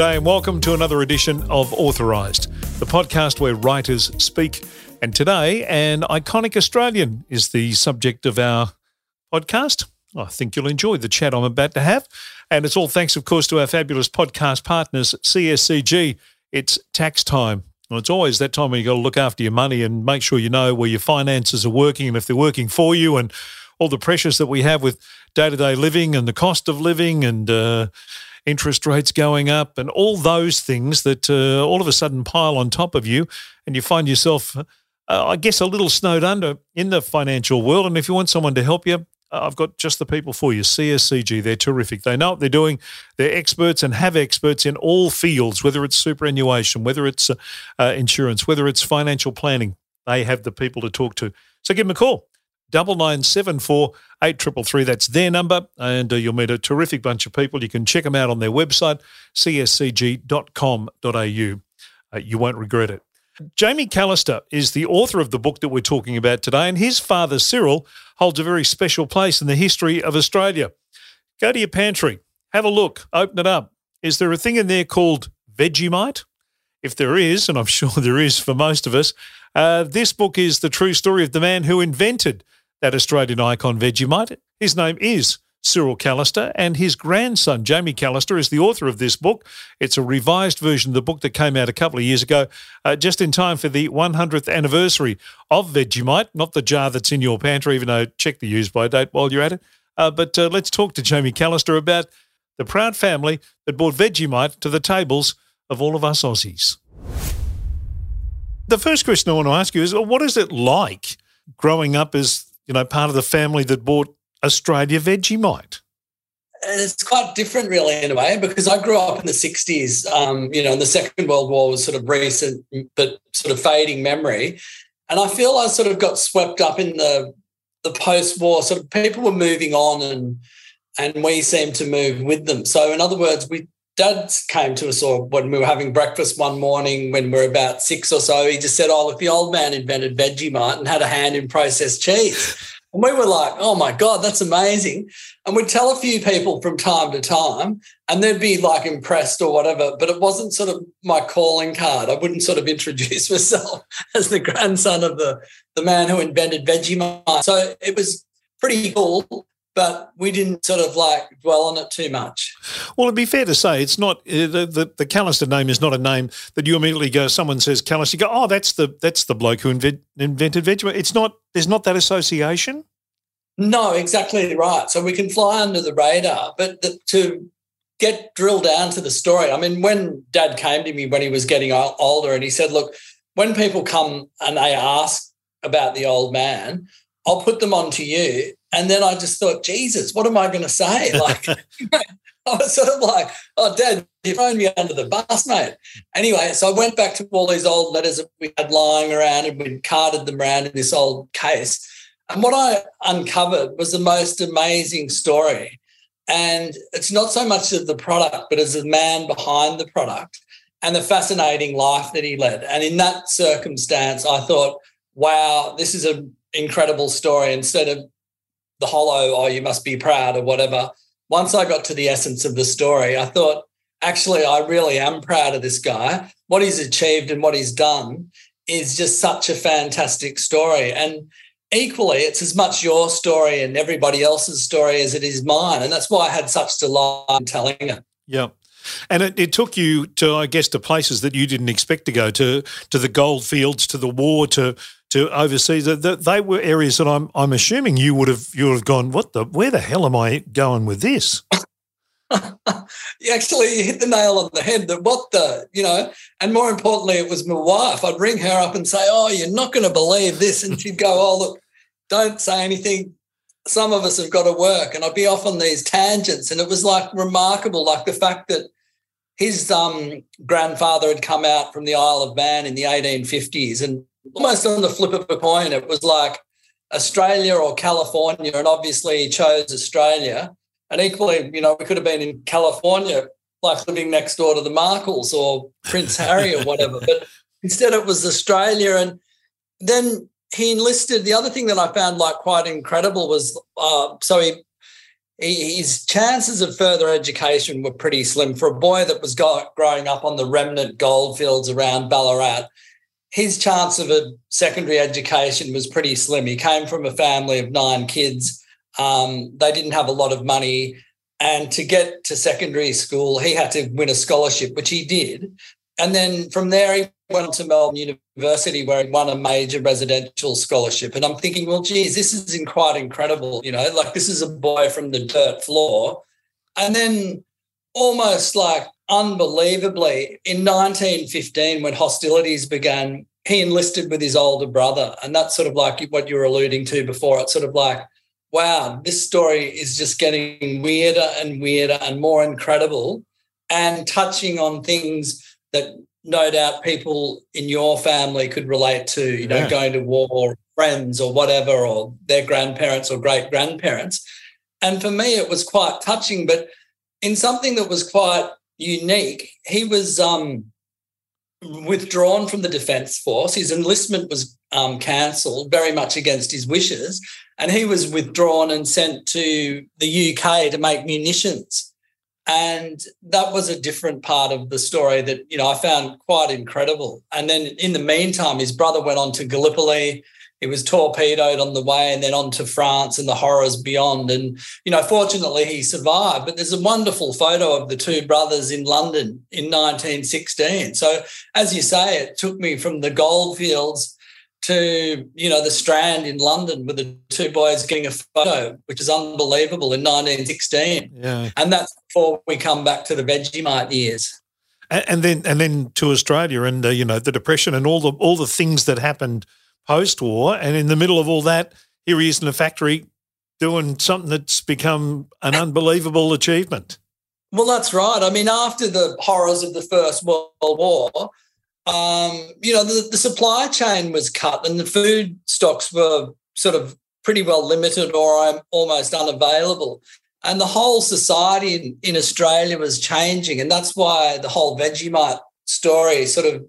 G'day and welcome to another edition of Authorised, the podcast where writers speak. And today, an iconic Australian is the subject of our podcast. I think you'll enjoy the chat I'm about to have. And it's all thanks, of course, to our fabulous podcast partners, CSCG. It's tax time. Well, it's always that time when you've got to look after your money and make sure you know where your finances are working and if they're working for you and all the pressures that we have with day to day living and the cost of living and uh, interest rates going up and all those things that uh, all of a sudden pile on top of you and you find yourself, uh, I guess, a little snowed under in the financial world. And if you want someone to help you, uh, I've got just the people for you. CSCG, they're terrific. They know what they're doing. They're experts and have experts in all fields, whether it's superannuation, whether it's uh, insurance, whether it's financial planning. They have the people to talk to. So give them a call. Double nine seven four eight triple three. That's their number, and uh, you'll meet a terrific bunch of people. You can check them out on their website, cscg.com.au. Uh, you won't regret it. Jamie Callister is the author of the book that we're talking about today, and his father, Cyril, holds a very special place in the history of Australia. Go to your pantry, have a look, open it up. Is there a thing in there called Vegemite? If there is, and I'm sure there is for most of us, uh, this book is the true story of the man who invented that Australian icon Vegemite. His name is Cyril Callister, and his grandson, Jamie Callister, is the author of this book. It's a revised version of the book that came out a couple of years ago, uh, just in time for the 100th anniversary of Vegemite, not the jar that's in your pantry, even though check the use by date while you're at it. Uh, but uh, let's talk to Jamie Callister about the proud family that brought Vegemite to the tables of all of us Aussies. The first question I want to ask you is what is it like growing up as you know part of the family that bought Australia Vegemite? It's quite different, really, in a way, because I grew up in the 60s. Um, you know, and the Second World War was sort of recent, but sort of fading memory. And I feel I sort of got swept up in the the post-war sort of people were moving on and and we seemed to move with them. So in other words, we dad came to us or when we were having breakfast one morning when we were about six or so, he just said, Oh, look, the old man invented Vegemite and had a hand in processed cheese. And we were like, oh my God, that's amazing. And we'd tell a few people from time to time, and they'd be like impressed or whatever. But it wasn't sort of my calling card. I wouldn't sort of introduce myself as the grandson of the, the man who invented Vegemite. So it was pretty cool but we didn't sort of like dwell on it too much. Well, it'd be fair to say it's not uh, the the, the Callister name is not a name that you immediately go. Someone says Callister, you go, oh, that's the that's the bloke who invented Vegemite. It's not. There's not that association. No, exactly right. So we can fly under the radar, but the, to get drilled down to the story. I mean, when Dad came to me when he was getting older, and he said, "Look, when people come and they ask about the old man, I'll put them on to you. And then I just thought, Jesus, what am I going to say? Like, I was sort of like, oh, Dad, you thrown me under the bus, mate. Anyway, so I went back to all these old letters that we had lying around and we'd carted them around in this old case. And what I uncovered was the most amazing story. And it's not so much of the product, but as the man behind the product and the fascinating life that he led. And in that circumstance, I thought, wow, this is an incredible story. Instead of the hollow, oh, you must be proud or whatever. Once I got to the essence of the story, I thought, actually, I really am proud of this guy. What he's achieved and what he's done is just such a fantastic story. And equally, it's as much your story and everybody else's story as it is mine. And that's why I had such delight in telling it. Yeah. And it, it, took you to, I guess, to places that you didn't expect to go to, to the gold fields, to the war, to to overseas. They were areas that I'm I'm assuming you would have you would have gone. What the? Where the hell am I going with this? You actually, you hit the nail on the head. That what the you know, and more importantly, it was my wife. I'd ring her up and say, "Oh, you're not going to believe this," and she'd go, "Oh, look, don't say anything." Some of us have got to work, and I'd be off on these tangents, and it was like remarkable, like the fact that his um, grandfather had come out from the Isle of Man in the 1850s, and almost on the flip of a coin, it was like Australia or California, and obviously he chose Australia. And equally, you know, we could have been in California, like living next door to the Markles or Prince Harry or whatever. But instead, it was Australia. And then he enlisted. The other thing that I found like quite incredible was uh, so he his chances of further education were pretty slim for a boy that was growing up on the remnant goldfields around Ballarat. His chance of a secondary education was pretty slim. He came from a family of nine kids. Um, they didn't have a lot of money. And to get to secondary school, he had to win a scholarship, which he did. And then from there, he went to Melbourne University where he won a major residential scholarship. And I'm thinking, well, geez, this is quite incredible. You know, like this is a boy from the dirt floor. And then almost like unbelievably, in 1915, when hostilities began, he enlisted with his older brother. And that's sort of like what you were alluding to before. It's sort of like, wow, this story is just getting weirder and weirder and more incredible and touching on things that no doubt people in your family could relate to, you know, yeah. going to war or friends or whatever, or their grandparents or great grandparents. And for me, it was quite touching, but in something that was quite unique, he was um, withdrawn from the Defence Force. His enlistment was um, cancelled, very much against his wishes, and he was withdrawn and sent to the UK to make munitions. And that was a different part of the story that, you know, I found quite incredible. And then in the meantime, his brother went on to Gallipoli. He was torpedoed on the way and then on to France and the horrors beyond. And, you know, fortunately he survived. But there's a wonderful photo of the two brothers in London in 1916. So, as you say, it took me from the goldfields to you know the Strand in London with the two boys getting a photo, which is unbelievable in 1916. Yeah, and that's before we come back to the Vegemite years. And, and then and then to Australia and uh, you know the depression and all the all the things that happened post war, and in the middle of all that, here he is in a factory doing something that's become an unbelievable achievement. Well, that's right. I mean, after the horrors of the First World War, um, you know, the, the supply chain was cut and the food stocks were sort of pretty well limited or um, almost unavailable. And the whole society in, in Australia was changing. And that's why the whole Vegemite story sort of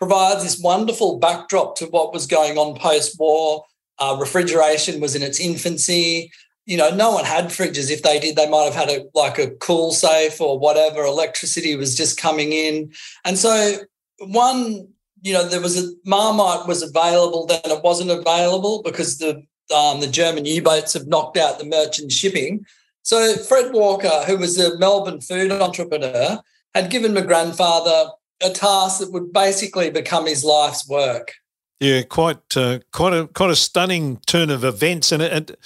provides this wonderful backdrop to what was going on post war. Uh, refrigeration was in its infancy. You know, no one had fridges. If they did, they might have had a like a cool safe or whatever. Electricity was just coming in, and so one, you know, there was a Marmite was available, then it wasn't available because the um, the German U-boats have knocked out the merchant shipping. So Fred Walker, who was a Melbourne food entrepreneur, had given my grandfather a task that would basically become his life's work. Yeah, quite uh, quite a quite a stunning turn of events, and it,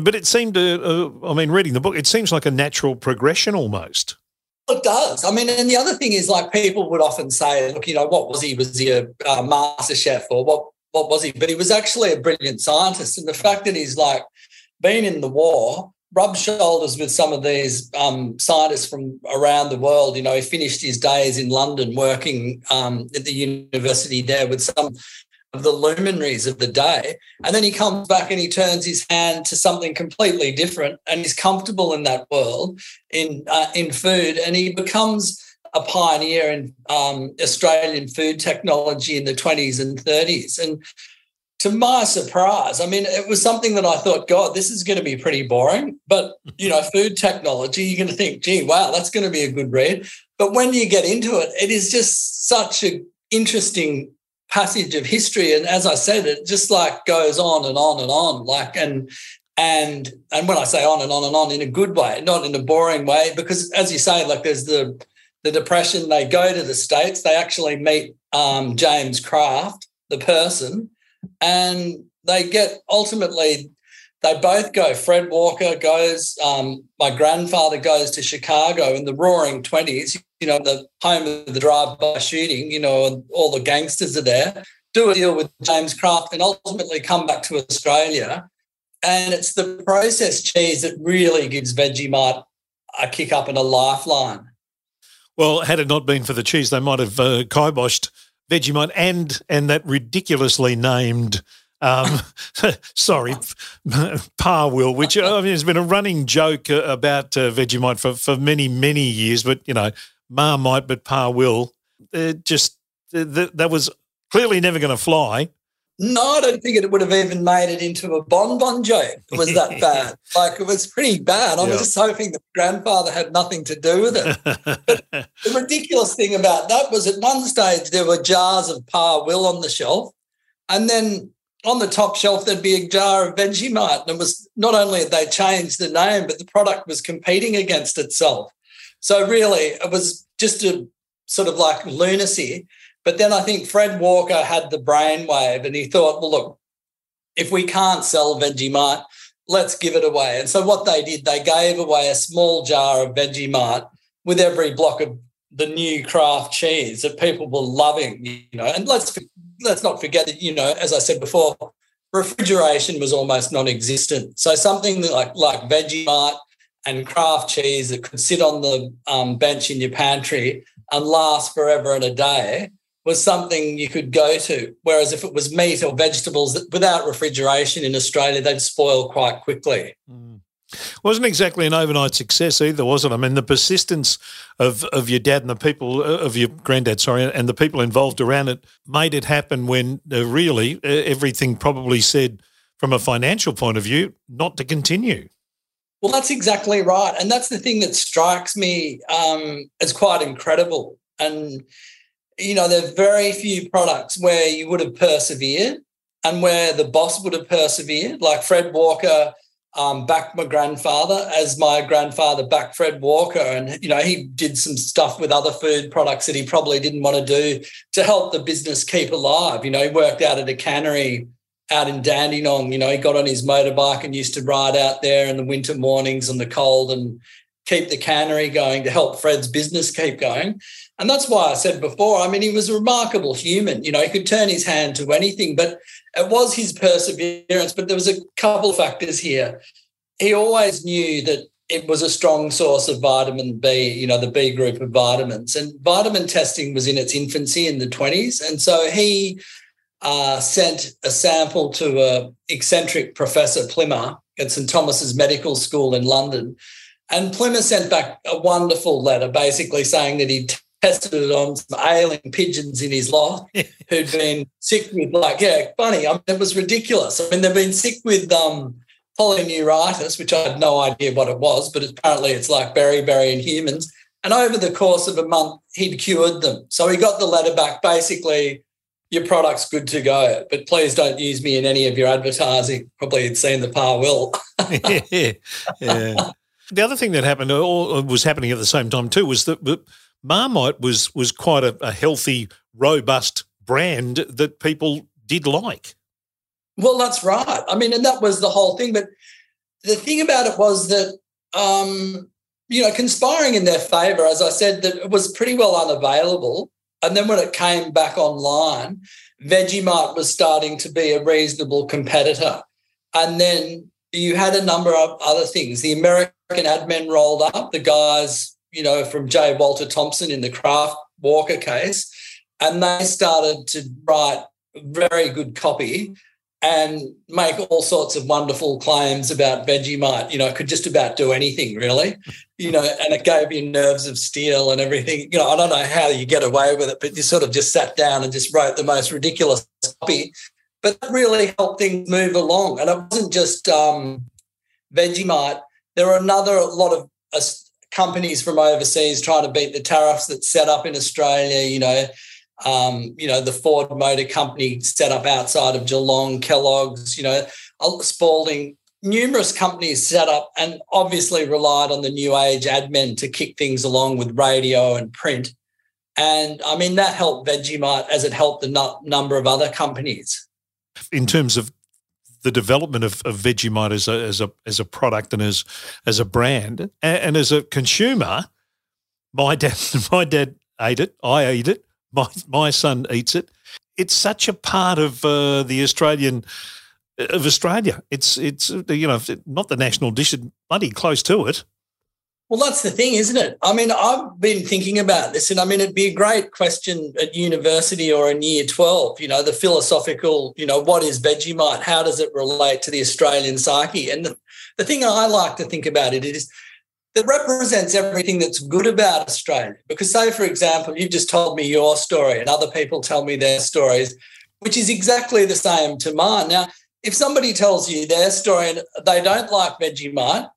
but it seemed to. Uh, I mean, reading the book, it seems like a natural progression almost. It does. I mean, and the other thing is, like, people would often say, "Look, you know, what was he? Was he a uh, master chef, or what? What was he?" But he was actually a brilliant scientist, and the fact that he's like been in the war, rubbed shoulders with some of these um, scientists from around the world. You know, he finished his days in London working um, at the university there with some of the luminaries of the day. And then he comes back and he turns his hand to something completely different and he's comfortable in that world in uh, in food and he becomes a pioneer in um, Australian food technology in the 20s and 30s. And to my surprise, I mean, it was something that I thought, God, this is going to be pretty boring. But, you know, food technology, you're going to think, gee, wow, that's going to be a good read. But when you get into it, it is just such an interesting passage of history. And as I said, it just like goes on and on and on. Like and and and when I say on and on and on in a good way, not in a boring way, because as you say, like there's the the depression. They go to the states. They actually meet um, James Kraft, the person, and they get ultimately they both go. Fred Walker goes. Um, my grandfather goes to Chicago in the Roaring Twenties. You know, the home of the drive-by shooting. You know, all the gangsters are there. Do a deal with James Kraft, and ultimately come back to Australia. And it's the processed cheese that really gives Vegemite a kick up and a lifeline. Well, had it not been for the cheese, they might have uh, kiboshed Vegemite and and that ridiculously named um, sorry, Parwill, which I mean, has been a running joke uh, about uh, Vegemite for, for many, many years, but, you know, Marmite, but Parwill. Uh, just uh, that was clearly never going to fly. No, I don't think it would have even made it into a bonbon joke. It was that bad. like it was pretty bad. I was just hoping that grandfather had nothing to do with it. but the ridiculous thing about that was at one stage there were jars of Parwill on the shelf, and then on the top shelf there'd be a jar of Vegemite. And it was not only had they changed the name, but the product was competing against itself. So really, it was just a sort of like lunacy. But then I think Fred Walker had the brainwave and he thought, well, look, if we can't sell Vegemite, let's give it away. And so what they did, they gave away a small jar of Vegemite with every block of the new Kraft cheese that people were loving, you know. And let's let's not forget that, you know, as I said before, refrigeration was almost non-existent. So something like like Vegemite and Kraft cheese that could sit on the um, bench in your pantry and last forever and a day was something you could go to. Whereas if it was meat or vegetables without refrigeration in Australia, they'd spoil quite quickly. Mm. Wasn't exactly an overnight success either, was it? I mean, the persistence of, of your dad and the people, uh, of your granddad, sorry, and the people involved around it made it happen when uh, really everything probably said, from a financial point of view, not to continue. Well, that's exactly right. And that's the thing that strikes me um, as quite incredible. And you know, there are very few products where you would have persevered and where the boss would have persevered. Like Fred Walker um, backed my grandfather as my grandfather backed Fred Walker. And, you know, he did some stuff with other food products that he probably didn't want to do to help the business keep alive. You know, he worked out at a cannery out in Dandenong. You know, he got on his motorbike and used to ride out there in the winter mornings and the cold and keep the cannery going to help Fred's business keep going. And that's why I said before, I mean, he was a remarkable human. You know, he could turn his hand to anything, but it was his perseverance. But there was a couple of factors here. He always knew that it was a strong source of vitamin B, you know, the B group of vitamins. And vitamin testing was in its infancy in the 20s. And so he uh, sent a sample to a eccentric Professor Plimmer at St Thomas's Medical School in London. And Plimmer sent back a wonderful letter basically saying that he'd tested it on some ailing pigeons in his loft who'd been sick with like yeah funny I mean it was ridiculous. I mean they've been sick with um polyneuritis which I had no idea what it was but apparently it's like beriberi in humans. And over the course of a month he'd cured them. So he got the letter back basically your product's good to go but please don't use me in any of your advertising. Probably had seen the Parwill. Yeah, yeah. The other thing that happened, or was happening at the same time too, was that Marmite was was quite a, a healthy, robust brand that people did like. Well, that's right. I mean, and that was the whole thing. But the thing about it was that, um, you know, conspiring in their favour, as I said, that it was pretty well unavailable. And then when it came back online, Vegemite was starting to be a reasonable competitor. And then you had a number of other things. The American ad men rolled up, the guys you know, from J. Walter Thompson in the Kraft Walker case. And they started to write very good copy and make all sorts of wonderful claims about Vegemite. You know, it could just about do anything really, you know, and it gave you nerves of steel and everything. You know, I don't know how you get away with it, but you sort of just sat down and just wrote the most ridiculous copy. But that really helped things move along. And it wasn't just um, Vegemite. There were another lot of uh, companies from overseas trying to beat the tariffs that set up in Australia. You know, um, you know the Ford Motor Company set up outside of Geelong, Kellogg's. You know, Spalding. Numerous companies set up and obviously relied on the new age admin to kick things along with radio and print. And I mean, that helped Vegemite as it helped the number of other companies. In terms of the development of, of Vegemite as a, as a as a product and as as a brand and, and as a consumer, my dad my dad ate it. I eat it. My my son eats it. It's such a part of uh, the Australian of Australia. It's it's you know not the national dish, bloody close to it. Well, that's the thing, isn't it? I mean, I've been thinking about this, and I mean, it'd be a great question at university or in year 12, you know, the philosophical, you know, what is Vegemite? How does it relate to the Australian psyche? And the, the thing I like to think about it is that represents everything that's good about Australia. Because, say, for example, you've just told me your story, and other people tell me their stories. which is exactly the same to mine. Now, if somebody tells you their story and they don't like Vegemite,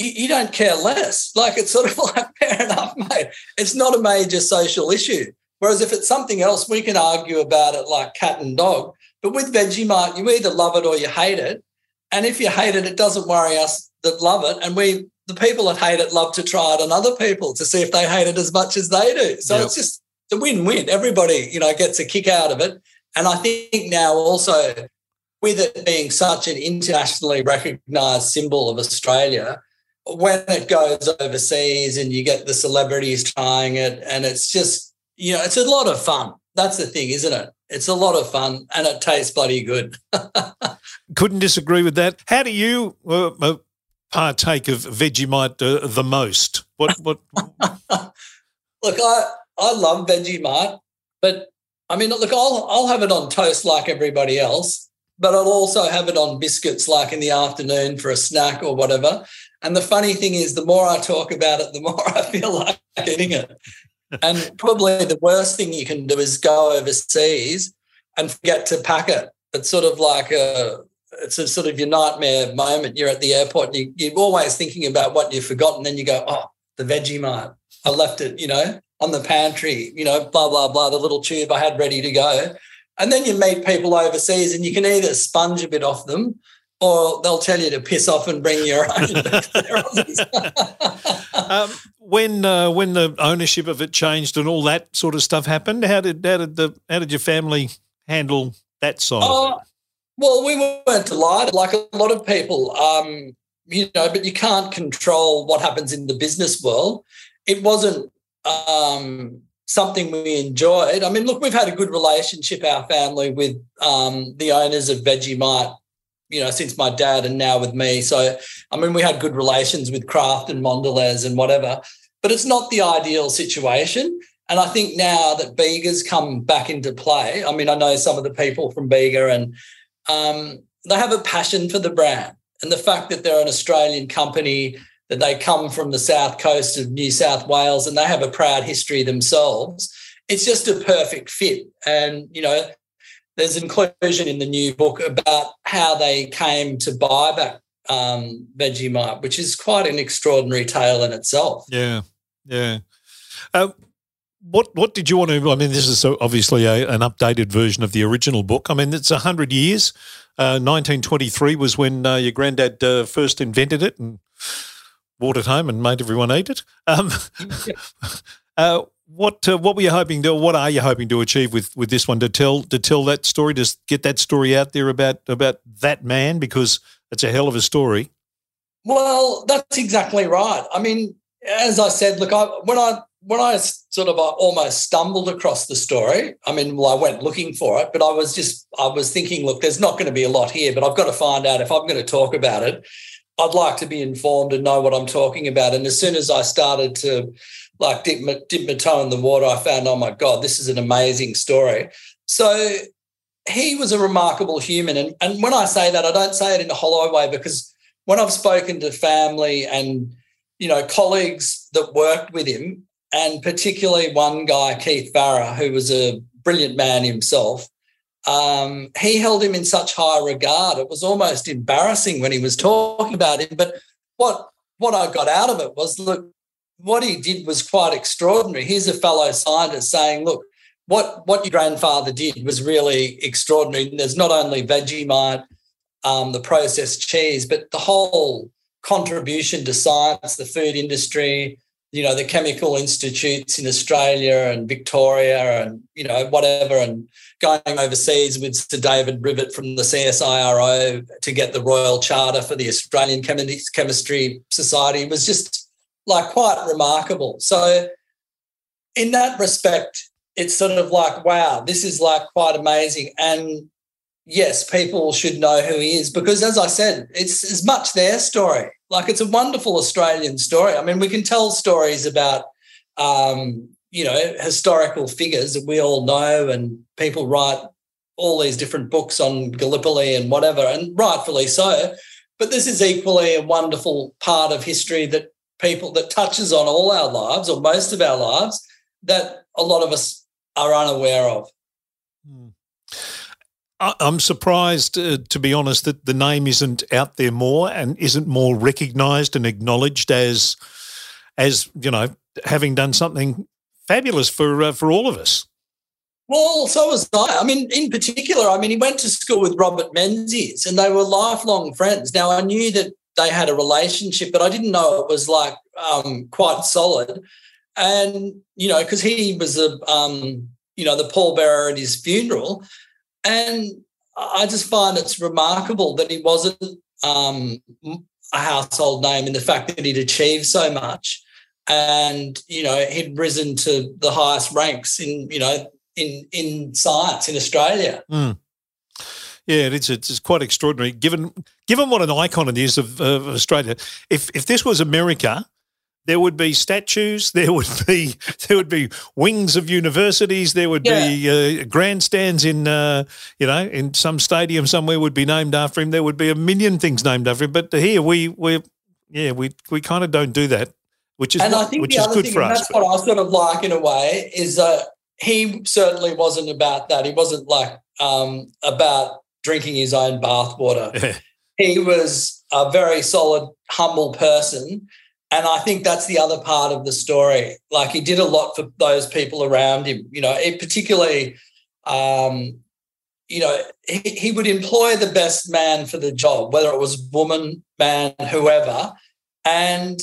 you, you don't care less. Like it's sort of like fair enough, mate. It's not a major social issue. Whereas if it's something else, we can argue about it like cat and dog. But with Vegemite, you either love it or you hate it. And if you hate it, it doesn't worry us that love it. And we, the people that hate it, love to try it on other people to see if they hate it as much as they do. So yep. it's just a win-win. Everybody, you know, gets a kick out of it. And I think now also with it being such an internationally recognised symbol of Australia, when it goes overseas and you get the celebrities trying it, and it's just, you know, it's a lot of fun. That's the thing, isn't it? It's a lot of fun and it tastes bloody good. Couldn't disagree with that. How do you uh, uh partake of Vegemite uh, the most? What? What? look, I I love Vegemite, but I mean, look, I'll I'll have it on toast like everybody else, but I'll also have it on biscuits like in the afternoon for a snack or whatever. And the funny thing is, the more I talk about it, the more I feel like eating it. and probably the worst thing you can do is go overseas and forget to pack it. It's sort of like a it's a sort of your nightmare moment. You're at the airport and you, are always thinking about what you've forgotten. Then you go, oh, the Vegemite. I left it, you know, on the pantry, you know, blah, blah, blah, the little tube I had ready to go. And then you meet people overseas and you can either sponge a bit off them or they'll tell you to piss off and bring your own. um, when uh, when the ownership of it changed and all that sort of stuff happened, how did how did the how did your family handle that side? Uh, well, we weren't delighted, like a lot of people, um, you know. But you can't control what happens in the business world. It wasn't um, something we enjoyed. I mean, look, we've had a good relationship, our family, with um, the owners of Vegemite you know, since my dad and now with me. So, I mean, we had good relations with Kraft and Mondelez and whatever, but it's not the ideal situation. And I think now that Bega's come back into play, I mean, I know some of the people from Bega and um, they have a passion for the brand. And the fact that they're an Australian company, that they come from the south coast of New South Wales and they have a proud history themselves, it's just a perfect fit. And, you know, there's inclusion in the new book about how they came to buy back um, Vegemite, which is quite an extraordinary tale in itself. Yeah, yeah. Uh, what what did you want to? I mean, this is obviously a, an updated version of the original book. I mean, it's hundred years. Uh, 1923 was when uh, your granddad uh, first invented it and brought it home and made everyone eat it. Um, uh, what uh, what were you hoping to? What are you hoping to achieve with with this one? To tell to tell that story, to get that story out there about about that man because it's a hell of a story. Well, that's exactly right. I mean, as I said, look, I, when I when I sort of uh, almost stumbled across the story, I mean, well, I went looking for it, but I was just I was thinking, look, there's not going to be a lot here, but I've got to find out if I'm going to talk about it. I'd like to be informed and know what I'm talking about. And as soon as I started to like dip my, dip my toe in the water, I found, oh my God, this is an amazing story. So he was a remarkable human. And, and when I say that, I don't say it in a hollow way because when I've spoken to family and, you know, colleagues that worked with him, and particularly one guy, Keith Farrer, who was a brilliant man himself, um, he held him in such high regard. It was almost embarrassing when he was talking about him. But what what I got out of it was, look, what he did was quite extraordinary. Here's a fellow scientist saying, look, what, what your grandfather did was really extraordinary. There's not only Vegemite, um, the processed cheese, but the whole contribution to science, the food industry, you know, the chemical institutes in Australia and Victoria and, you know, whatever, and going overseas with Sir David Rivett from the CSIRO to get the Royal Charter for the Australian Chemistry Society was just like quite remarkable. So, in that respect, it's sort of like, wow, this is like quite amazing. And yes, people should know who he is because, as I said, it's as much their story. Like, it's a wonderful Australian story. I mean, we can tell stories about, um, you know, historical figures that we all know, and people write all these different books on Gallipoli and whatever, and rightfully so. But this is equally a wonderful part of history that people that touches on all our lives or most of our lives that a lot of us are unaware of. Hmm. I'm surprised, uh, to be honest, that the name isn't out there more and isn't more recognised and acknowledged as, as you know, having done something fabulous for uh, for all of us. Well, so was I. I mean, in particular, I mean, he went to school with Robert Menzies, and they were lifelong friends. Now, I knew that they had a relationship, but I didn't know it was like um, quite solid. And you know, because he was a um, you know the pallbearer at his funeral, and I just find it's remarkable that he wasn't um, a household name in the fact that he'd achieved so much, and you know he'd risen to the highest ranks in you know in in science in Australia. Mm. Yeah, it is. It's quite extraordinary, given given what an icon it is of, of Australia. If if this was America, there would be statues. There would be there would be wings of universities. There would yeah. be uh, grandstands in uh, you know in some stadium somewhere would be named after him. There would be a million things named after him. But here we we yeah we we kind of don't do that, which is and I think which the is other good thing, for and us. That's what I sort of like in a way is that he certainly wasn't about that. He wasn't like um, about drinking his own bathwater. he was a very solid, humble person and I think that's the other part of the story. Like he did a lot for those people around him. You know, it particularly, um, you know, he, he would employ the best man for the job, whether it was woman, man, whoever. And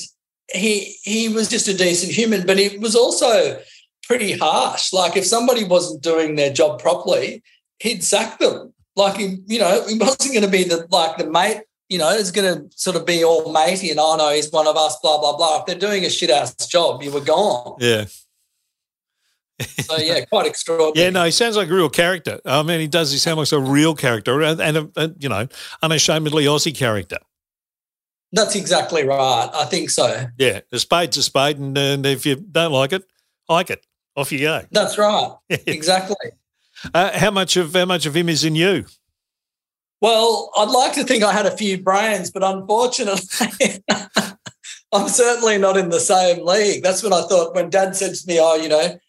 he he was just a decent human, but he was also pretty harsh. Like if somebody wasn't doing their job properly, he'd sack them. Like he, you know, he wasn't going to be the like the mate you know, is going to sort of be all matey and, oh, no, he's one of us, blah, blah, blah. If they're doing a shit ass job, you were gone. Yeah. so, yeah, quite extraordinary. Yeah, no, he sounds like a real character. I mean, he does. He sounds like a real character and, and you know, unashamedly Aussie character. That's exactly right. I think so. Yeah, a spade's a spade. And, and if you don't like it, like it. Off you go. That's right. exactly. Uh, how much of how much of him is in you? Well, I'd like to think I had a few brains, but unfortunately, I'm certainly not in the same league. That's what I thought when Dad said to me, "Oh, you know,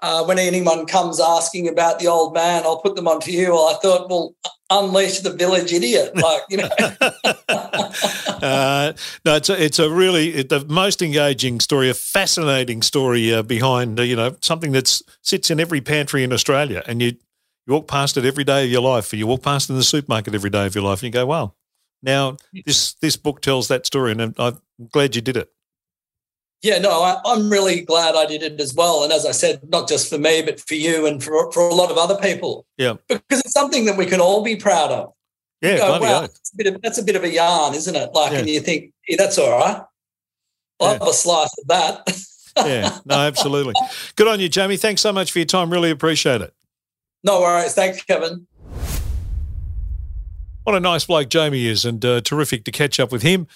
uh, when anyone comes asking about the old man, I'll put them onto you." Well, I thought, well, unleash the village idiot, like you know. uh, no, it's a, it's a really the most engaging story, a fascinating story uh, behind uh, you know something that sits in every pantry in Australia, and you you walk past it every day of your life, or you walk past it in the supermarket every day of your life, and you go, "Wow!" Now this this book tells that story, and I'm glad you did it. Yeah, no, I, am really glad I did it as well. And as I said, not just for me, but for you and for, for a lot of other people. Yeah. Because it's something that we can all be proud of. Yeah, go, wow, that's, a bit of, that's a bit of a yarn, isn't it? Like, yeah. and you think, yeah, that's all right. I'll yeah. have a slice of that. yeah, no, absolutely. Good on you, Jamie. Thanks so much for your time. Really appreciate it. No worries. Thanks, Kevin. What a nice bloke Jamie is, and uh, terrific to catch up with him.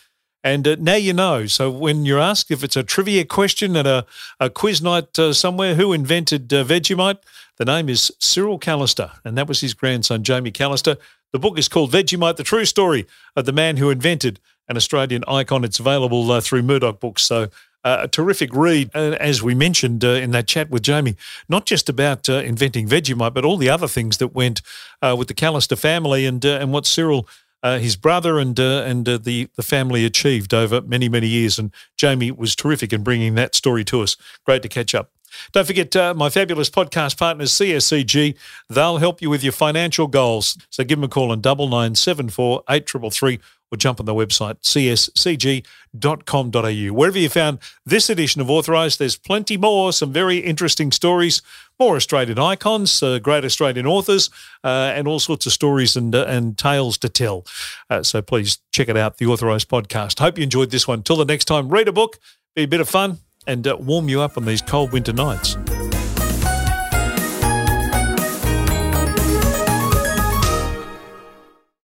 And uh, now you know. So when you're asked if it's a trivia question at a, a quiz night uh, somewhere, who invented uh, Vegemite? The name is Cyril Callister, and that was his grandson, Jamie Callister. The book is called Vegemite, the true story of the man who invented an Australian icon. It's available uh, through Murdoch Books. So a terrific read, uh, as we mentioned uh, in that chat with Jamie, not just about uh, inventing Vegemite, but all the other things that went uh, with the Callister family and and what Cyril. his brother and and the the family achieved over many many years, and Jamie was terrific in bringing that story to us. Great to catch up. Don't forget uh, my fabulous podcast partners, CSCG. They'll help you with your financial goals. So give them a call on double nine seven four eight triple three or jump on the website cscg.com.au. Wherever you found this edition of Authorised, there's plenty more, some very interesting stories, more Australian icons, uh, great Australian authors, uh, and all sorts of stories and, uh, and tales to tell. Uh, so please check it out, the Authorised podcast. Hope you enjoyed this one. Till the next time, read a book, be a bit of fun, and uh, warm you up on these cold winter nights.